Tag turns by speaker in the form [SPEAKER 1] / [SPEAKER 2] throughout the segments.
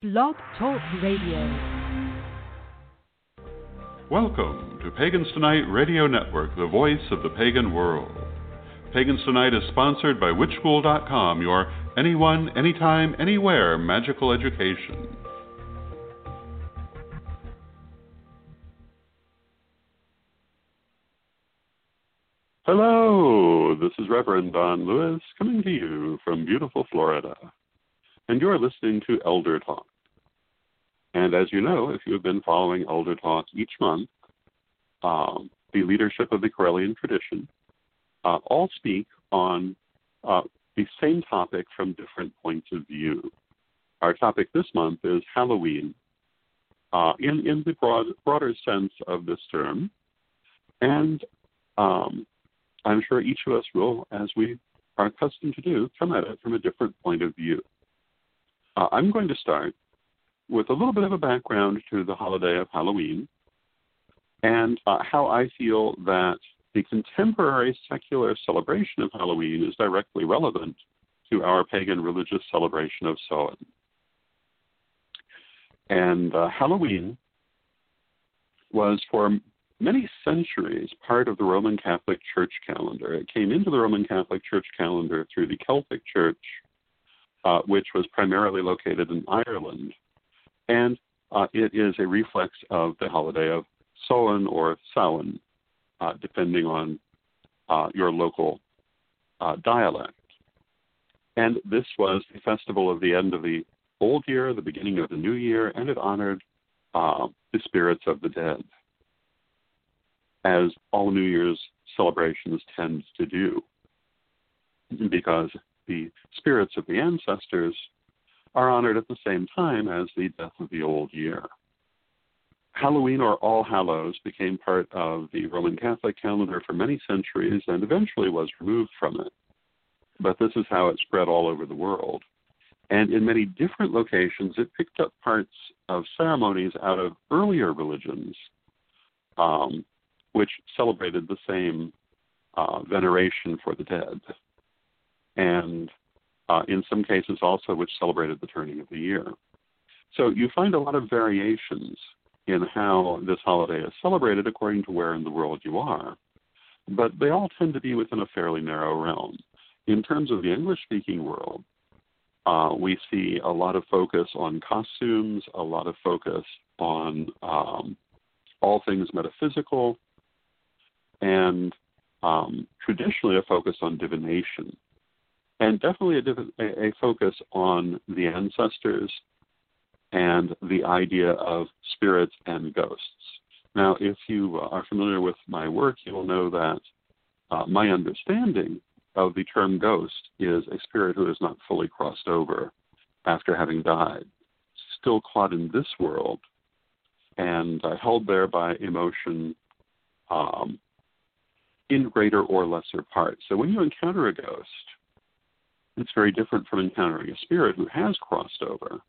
[SPEAKER 1] Blog Talk Radio.
[SPEAKER 2] Welcome to Pagans Tonight Radio Network, the voice of the pagan world. Pagans Tonight is sponsored by Witchschool.com, your anyone, anytime, anywhere magical education. Hello, this is Reverend Don Lewis coming to you from beautiful Florida. And you're listening to Elder Talk. And as you know, if you have been following Elder Talk each month, um, the leadership of the Correllian tradition uh, all speak on uh, the same topic from different points of view. Our topic this month is Halloween, uh, in, in the broad, broader sense of this term. And um, I'm sure each of us will, as we are accustomed to do, come at it from a different point of view. Uh, I'm going to start with a little bit of a background to the holiday of Halloween and uh, how I feel that the contemporary secular celebration of Halloween is directly relevant to our pagan religious celebration of Samhain. And uh, Halloween was for many centuries part of the Roman Catholic Church calendar. It came into the Roman Catholic Church calendar through the Celtic Church, uh, which was primarily located in Ireland. And uh, it is a reflex of the holiday of Samhain or Samhain, uh, depending on uh, your local uh, dialect. And this was the festival of the end of the old year, the beginning of the new year, and it honored uh, the spirits of the dead as all New Year's celebrations tend to do, because the spirits of the ancestors are honored at the same time as the death of the old year. Halloween or All Hallows became part of the Roman Catholic calendar for many centuries and eventually was removed from it. But this is how it spread all over the world. And in many different locations, it picked up parts of ceremonies out of earlier religions um, which celebrated the same uh, veneration for the dead, and uh, in some cases also which celebrated the turning of the year. So you find a lot of variations in how this holiday is celebrated according to where in the world you are, but they all tend to be within a fairly narrow realm. In terms of the English speaking world, uh, we see a lot of focus on costumes, a lot of focus on um, all things metaphysical, and um, traditionally a focus on divination, and definitely a, a, focus on the ancestors and the idea of spirits and ghosts. Now, if you are familiar with my work, you will know that uh, my understanding of the term ghost is a spirit who is not fully crossed over after having died, still caught in this world and uh, held there by emotion, um, in greater or lesser part. So when you encounter a ghost, it's very different from encountering a spirit who has crossed over.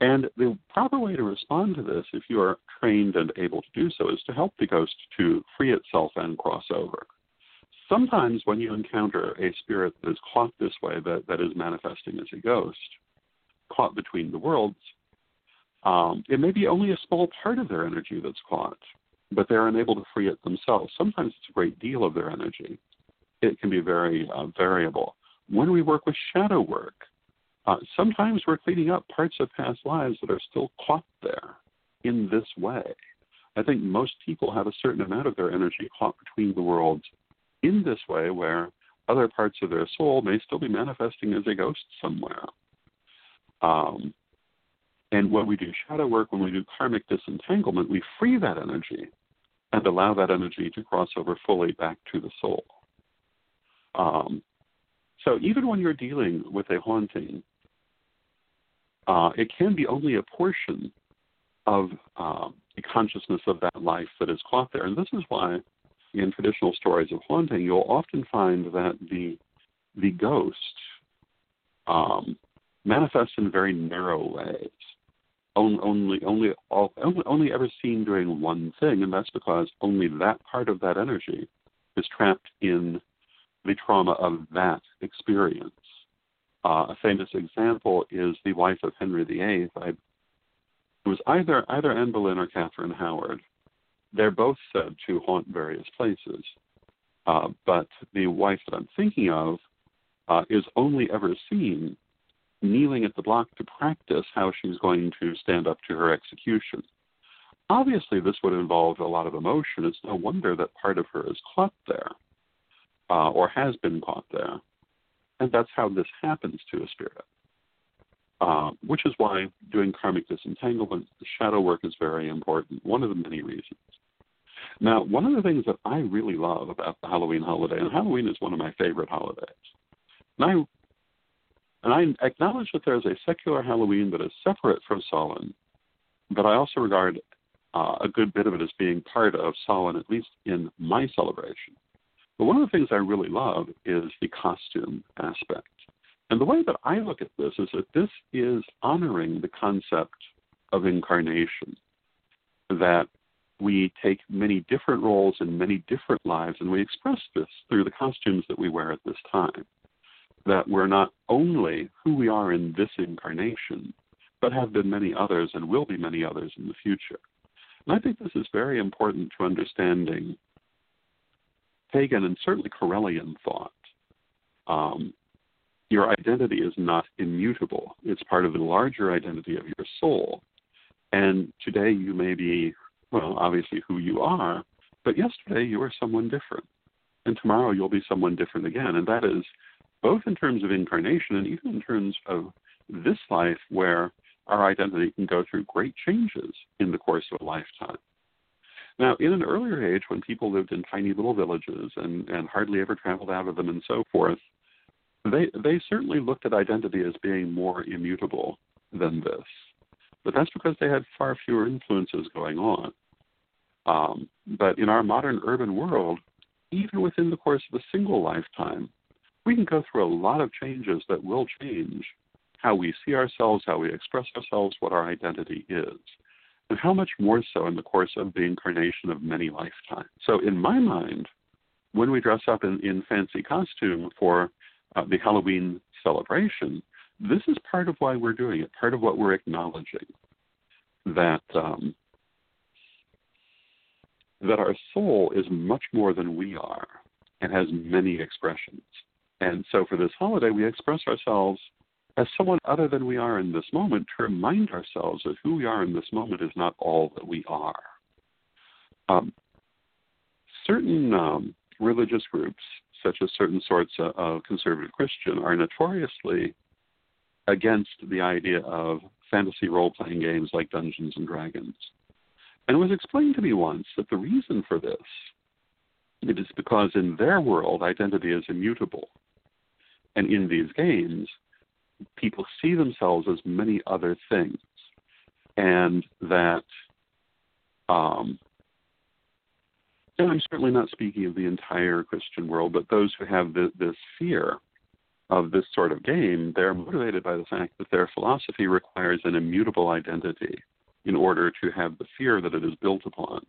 [SPEAKER 2] And the proper way to respond to this, if you are trained and able to do so, is to help the ghost to free itself and cross over. Sometimes when you encounter a spirit that is caught this way, that, that is manifesting as a ghost, caught between the worlds, um, it may be only a small part of their energy that's caught but they're unable to free it themselves. Sometimes it's a great deal of their energy. It can be very uh, variable. When we work with shadow work, uh, sometimes we're cleaning up parts of past lives that are still caught there in this way. I think most people have a certain amount of their energy caught between the worlds in this way, where other parts of their soul may still be manifesting as a ghost somewhere. Um, and when we do shadow work, when we do karmic disentanglement, we free that energy and allow that energy to cross over fully back to the soul. Um, so even when you're dealing with a haunting, uh, it can be only a portion of um, the consciousness of that life that is caught there. And this is why in traditional stories of haunting, you'll often find that the the ghost um, manifests in very narrow ways only only only only ever seen doing one thing, and that's because only that part of that energy is trapped in the trauma of that experience. Uh, a famous example is the wife of Henry VIII. I, it was either either Anne Boleyn or Catherine Howard. They're both said to haunt various places, uh, but the wife that I'm thinking of uh, is only ever seen kneeling at the block to practice how she's going to stand up to her execution. Obviously, this would involve a lot of emotion. It's no wonder that part of her is caught there, uh, or has been caught there. And that's how this happens to a spirit. Uh, which is why doing karmic disentanglement, shadow work is very important, one of the many reasons. Now, one of the things that I really love about the Halloween holiday, and Halloween is one of my favorite holidays, and I and I acknowledge that there is a secular Halloween that is separate from Samhain, but I also regard uh, a good bit of it as being part of Samhain, at least in my celebration. But one of the things I really love is the costume aspect. And the way that I look at this is that this is honoring the concept of incarnation, that we take many different roles in many different lives, and we express this through the costumes that we wear at this time that we're not only who we are in this incarnation, but have been many others and will be many others in the future. And I think this is very important to understanding pagan and certainly Correllian thought. Um, your identity is not immutable, it's part of the larger identity of your soul. And today you may be, well, obviously who you are, but yesterday you were someone different. And tomorrow you'll be someone different again. And that is both in terms of incarnation and even in terms of this life where our identity can go through great changes in the course of a lifetime. Now, in an earlier age, when people lived in tiny little villages and, and hardly ever traveled out of them and so forth, they, they certainly looked at identity as being more immutable than this. But that's because they had far fewer influences going on. Um, but in our modern urban world, even within the course of a single lifetime, we can go through a lot of changes that will change how we see ourselves, how we express ourselves, what our identity is. And how much more so in the course of the incarnation of many lifetimes. So, in my mind, when we dress up in, in fancy costume for uh, the Halloween celebration, this is part of why we're doing it, part of what we're acknowledging. That um, that our soul is much more than we are and has many expressions. And so for this holiday, we express ourselves as someone other than we are in this moment to remind ourselves that who we are in this moment is not all that we are. Um, certain um, religious groups, such as certain sorts of, of conservative Christian, are notoriously against the idea of fantasy role playing games like Dungeons and Dragons. And it was explained to me once that the reason for this it is because in their world identity is immutable. And in these games, people see themselves as many other things. And that, um, and I'm certainly not speaking of the entire Christian world, but those who have the, this fear of this sort of game, they're motivated by the fact that their philosophy requires an immutable identity in order to have the fear that it is built upon.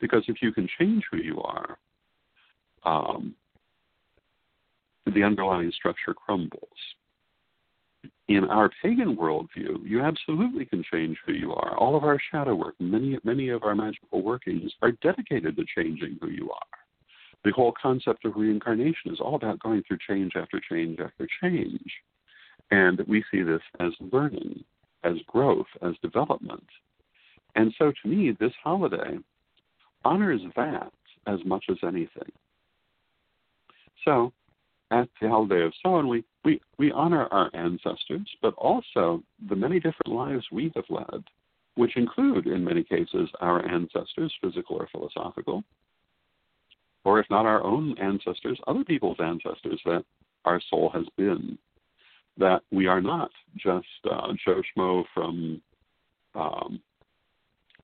[SPEAKER 2] Because if you can change who you are, um, the underlying structure crumbles. In our pagan worldview, you absolutely can change who you are. All of our shadow work, many many of our magical workings are dedicated to changing who you are. The whole concept of reincarnation is all about going through change after change after change. And we see this as learning, as growth, as development. And so to me, this holiday honors that as much as anything. So, at the holiday of Samhain, we, we, we honor our ancestors, but also the many different lives we have led, which include, in many cases, our ancestors, physical or philosophical, or if not our own ancestors, other people's ancestors that our soul has been. That we are not just uh, Joe Schmo from um,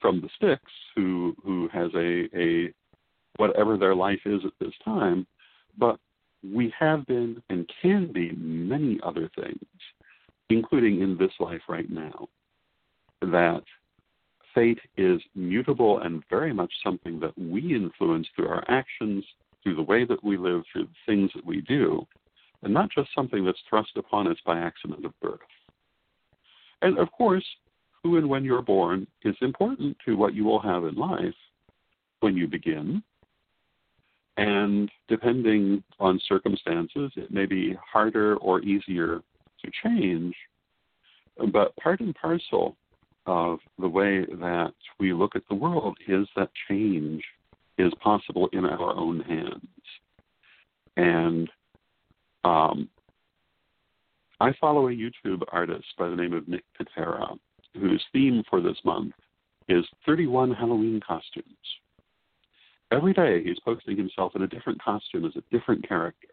[SPEAKER 2] from the sticks who who has a a whatever their life is at this time, but we have been and can be many other things, including in this life right now. That fate is mutable and very much something that we influence through our actions, through the way that we live, through the things that we do. and not just something that's thrust upon us by accident of birth. And of course, who and when you're born is important to what you will have in life when you begin. And depending on circumstances, it may be harder or easier to change. But part and parcel of the way that we look at the world is that change is possible in our own hands. And um, I follow a YouTube artist by the name of Nick Pitera, whose theme for this month is 31 Halloween costumes. Every day he's posting himself in a different costume as a different character.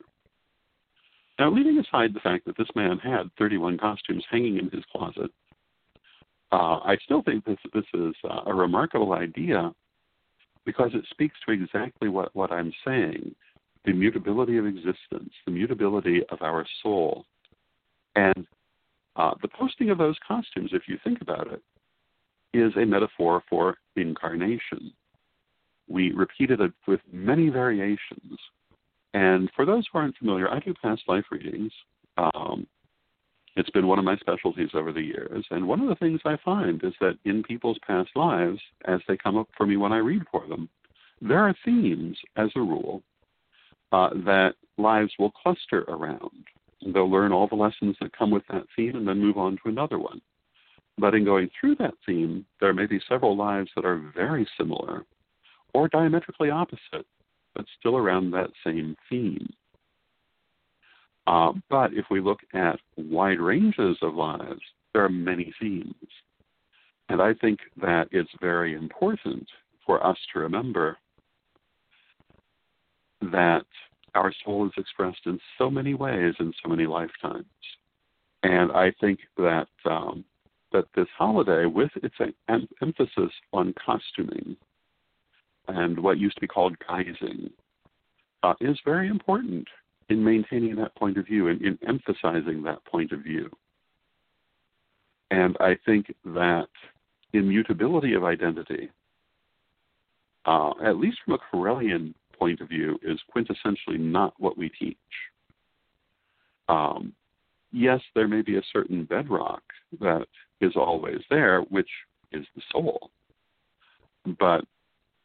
[SPEAKER 2] Now, leaving aside the fact that this man had 31 costumes hanging in his closet, uh, I still think this this is uh, a remarkable idea because it speaks to exactly what, what I'm saying the mutability of existence, the mutability of our soul. And uh, the posting of those costumes, if you think about it, is a metaphor for incarnation. We repeat it with many variations. And for those who aren't familiar, I do past life readings. Um, it's been one of my specialties over the years. And one of the things I find is that in people's past lives, as they come up for me when I read for them, there are themes, as a rule, uh, that lives will cluster around. They'll learn all the lessons that come with that theme and then move on to another one. But in going through that theme, there may be several lives that are very similar or diametrically opposite, but still around that same theme. Uh, but if we look at wide ranges of lives, there are many themes. And I think that it's very important for us to remember that our soul is expressed in so many ways in so many lifetimes. And I think that um, that this holiday, with its em- emphasis on costuming and what used to be called guising, uh, is very important in maintaining that point of view and in emphasizing that point of view. And I think that immutability of identity, uh, at least from a Correllian point of view, is quintessentially not what we teach. Um, yes, there may be a certain bedrock that is always there, which is the soul. But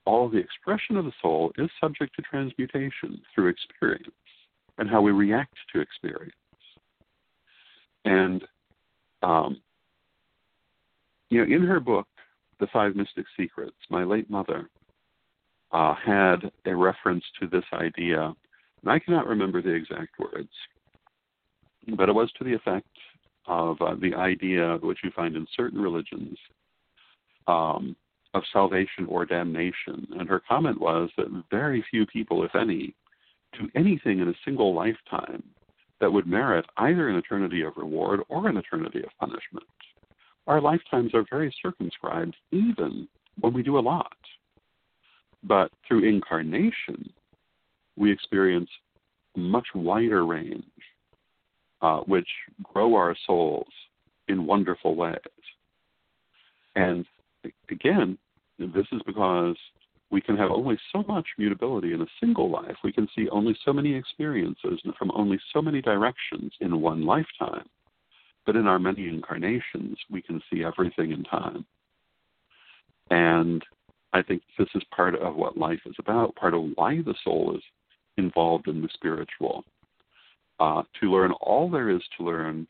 [SPEAKER 2] all the expression of the soul is subject to transmutation through experience and how we react to experience. And, um, you know, in her book, The Five Mystic Secrets, my late mother uh, had a reference to this idea, and I cannot remember the exact words, but it was to the effect of uh, the idea which you find in certain religions um, of salvation or damnation. And her comment was that very few people, if any, do anything in a single lifetime that would merit either an eternity of reward or an eternity of punishment. Our lifetimes are very circumscribed, even when we do a lot. But through incarnation, we experience a much wider range, uh, which grow our souls in wonderful ways. And again, this is because we can have only so much mutability in a single life. We can see only so many experiences from only so many directions in one lifetime. But in our many incarnations, we can see everything in time. And I think this is part of what life is about, part of why the soul is involved in the spiritual. Uh, to learn all there is to learn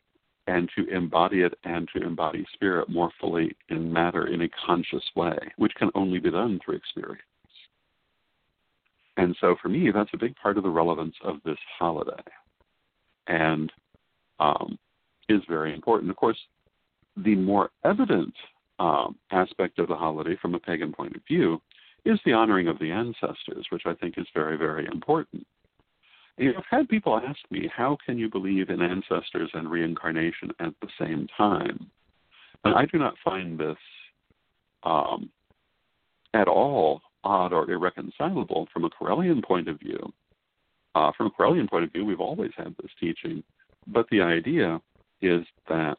[SPEAKER 2] and to embody it and to embody spirit more fully in matter in a conscious way, which can only be done through experience. And so for me, that's a big part of the relevance of this holiday and um, is very important. Of course, the more evident um, aspect of the holiday from a pagan point of view is the honoring of the ancestors, which I think is very, very important. I've had people ask me, how can you believe in ancestors and reincarnation at the same time? And I do not find this um, at all odd or irreconcilable from a Correllian point of view. Uh, from a Correllian point of view, we've always had this teaching, but the idea is that,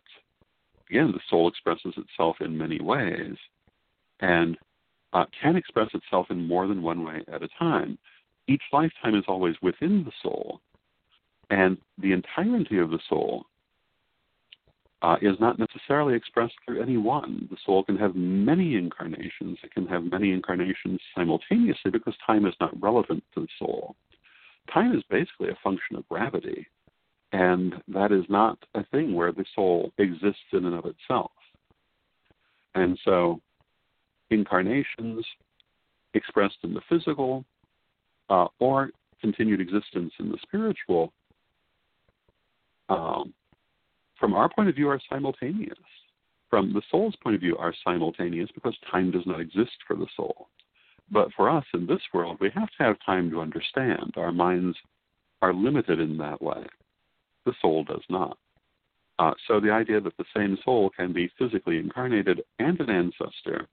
[SPEAKER 2] again, the soul expresses itself in many ways and uh, can express itself in more than one way at a time. Each lifetime is always within the soul, And the entirety of the soul uh, is not necessarily expressed through any one. The soul can have many incarnations. It can have many incarnations simultaneously because time is not relevant to the soul. Time is basically a function of gravity, and that is not a thing where the soul exists in and of itself. And so, incarnations expressed in the physical uh, or continued existence in the spiritual um, from our point of view, are simultaneous. From the soul's point of view, are simultaneous because time does not exist for the soul. But for us in this world, we have to have time to understand. Our minds are limited in that way. The soul does not. Uh, so the idea that the same soul can be physically incarnated and an ancestor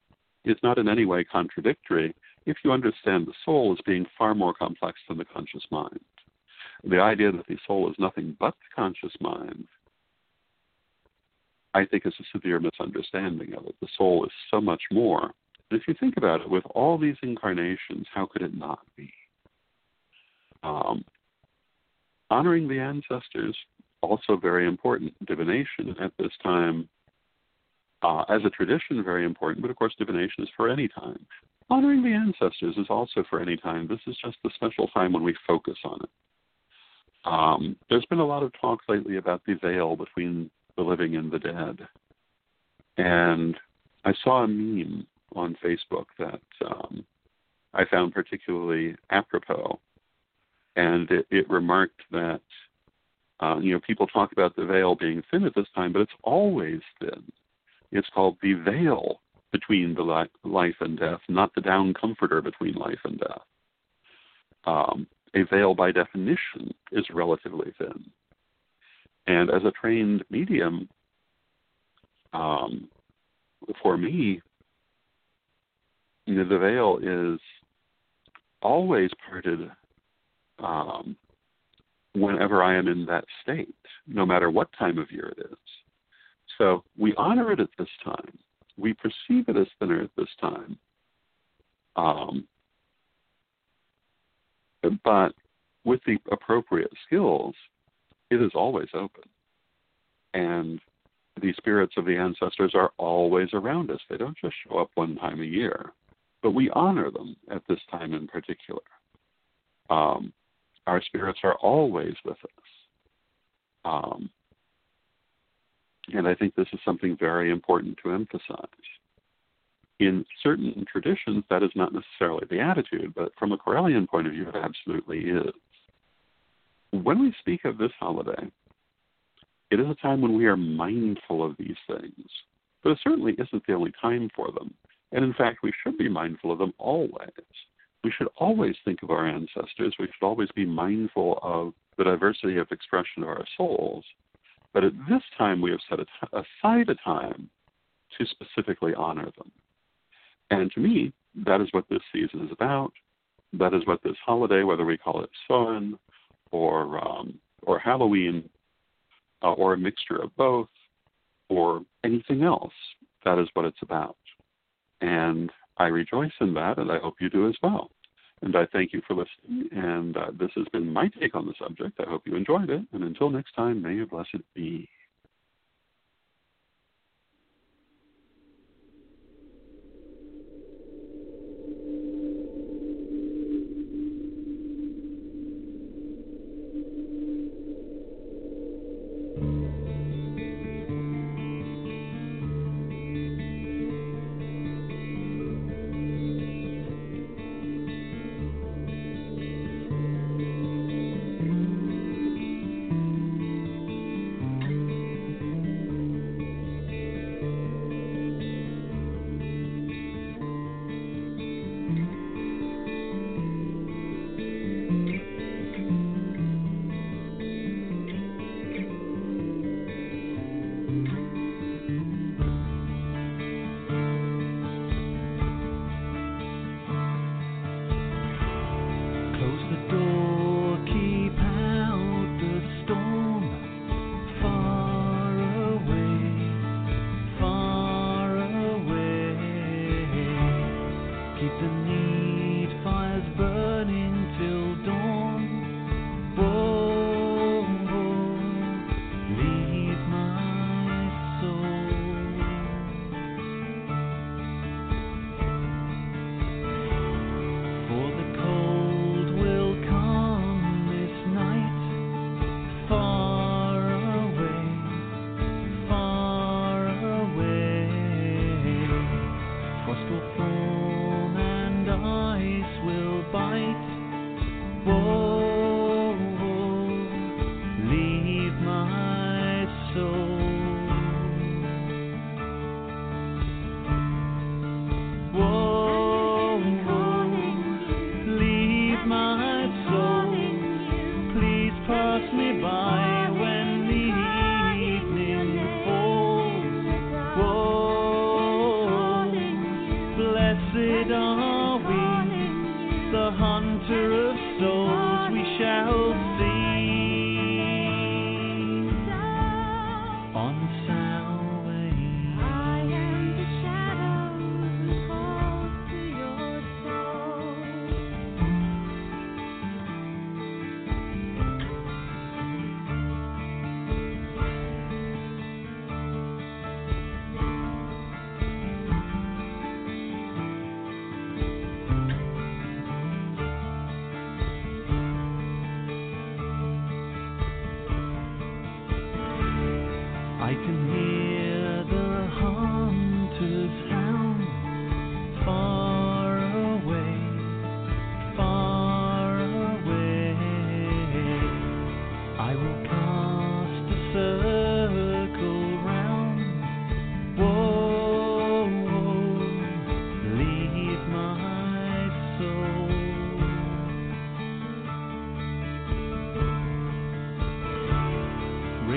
[SPEAKER 2] is not in any way contradictory if you understand the soul as being far more complex than the conscious mind. The idea that the soul is nothing but the conscious mind I think is a severe misunderstanding of it. The soul is so much more. And if you think about it, with all these incarnations, how could it not be? Um, honoring the ancestors, also very important. Divination at this time, uh, as a tradition, very important, but of course, divination is for any time. Honoring the ancestors is also for any time. This is just the special time when we focus on it. Um, there's been a lot of talk lately about the veil between the living and the dead. And I saw a meme on Facebook that um, I found particularly apropos, and it, it remarked that uh, you know people talk about the veil being thin at this time, but it's always thin. It's called the veil between the li- life and death, not the down comforter between life and death. Um, a veil, by definition, is relatively thin. And as a trained medium, um, for me, you know, the veil is always parted um, whenever I am in that state, no matter what time of year it is. So we honor it at this time. We perceive it as thinner at this time. Um, but with the appropriate skills, it is always open. And the spirits of the ancestors are always around us. They don't just show up one time a year, but we honor them at this time in particular. Um, our spirits are always with us. Um, and I think this is something very important to emphasize. In certain traditions, that is not necessarily the attitude, but from a Correllian point of view, it absolutely is. When we speak of this holiday, it is a time when we are mindful of these things, but it certainly isn't the only time for them. And in fact, we should be mindful of them always. We should always think of our ancestors. We should always be mindful of the diversity of expression of our souls. But at this time, we have set aside a time to specifically honor them. And to me, that is what this season is about. That is what this holiday, whether we call it Samhain or um, or Halloween, uh, or a mixture of both, or anything else. That is what it's about. And I rejoice in that, and I hope you do as well. And I thank you for listening. And uh, this has been my take on the subject. I hope you enjoyed it. And until next time, may you blessed be.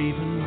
[SPEAKER 3] Raven